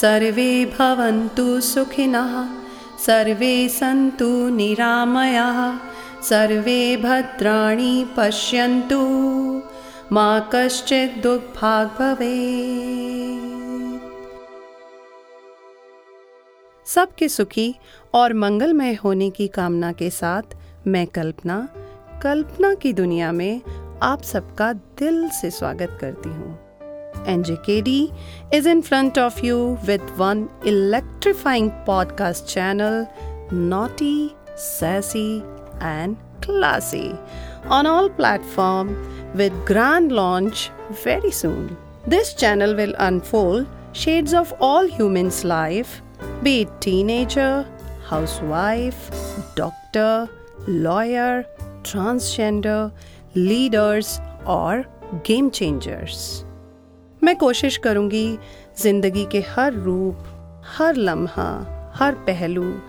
सर्वे भवन्तु सुखिनः, सर्वे सन्तु निरामयाः, सर्वे भद्राणि पश्यन्तु। मा कश्चित् दुःखभाग् भवेत्। सबके सुखी और मंगलमय होने की कामना के साथ मैं कल्पना कल्पना की दुनिया में आप सबका दिल से स्वागत करती हूँ। NJKD is in front of you with one electrifying podcast channel, Naughty, Sassy, and Classy, on all platforms with grand launch very soon. This channel will unfold shades of all humans' life, be it teenager, housewife, doctor, lawyer, transgender, leaders, or game changers. मैं कोशिश करूँगी ज़िंदगी के हर रूप, हर लम्हा, हर पहलू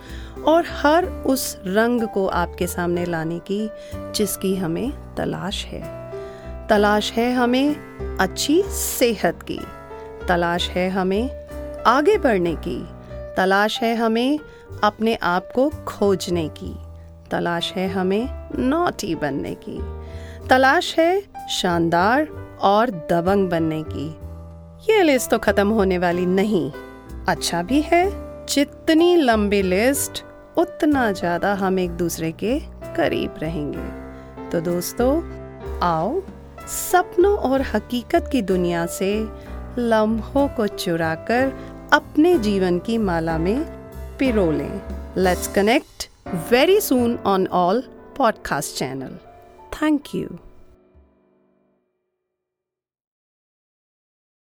और हर उस रंग को आपके सामने लाने की, जिसकी हमें तलाश है। तलाश है हमें अच्छी सेहत की। तलाश है हमें आगे बढ़ने की। तलाश है हमें अपने आप को खोजने की। तलाश है हमें नोटी बनने की। तलाश है शानदार और दबंग बनने की। ये लिस्ट तो खत्म होने वाली नहीं। अच्छा भी है, जितनी लंबी लिस्ट उतना ज़्यादा हम एक दूसरे के करीब रहेंगे। तो दोस्तों, आओ, सपनों और हकीकत की दुनिया से लम्हों को चुराकर अपने जीवन की माला में पिरो लें let's connect very soon on all podcast channel thank you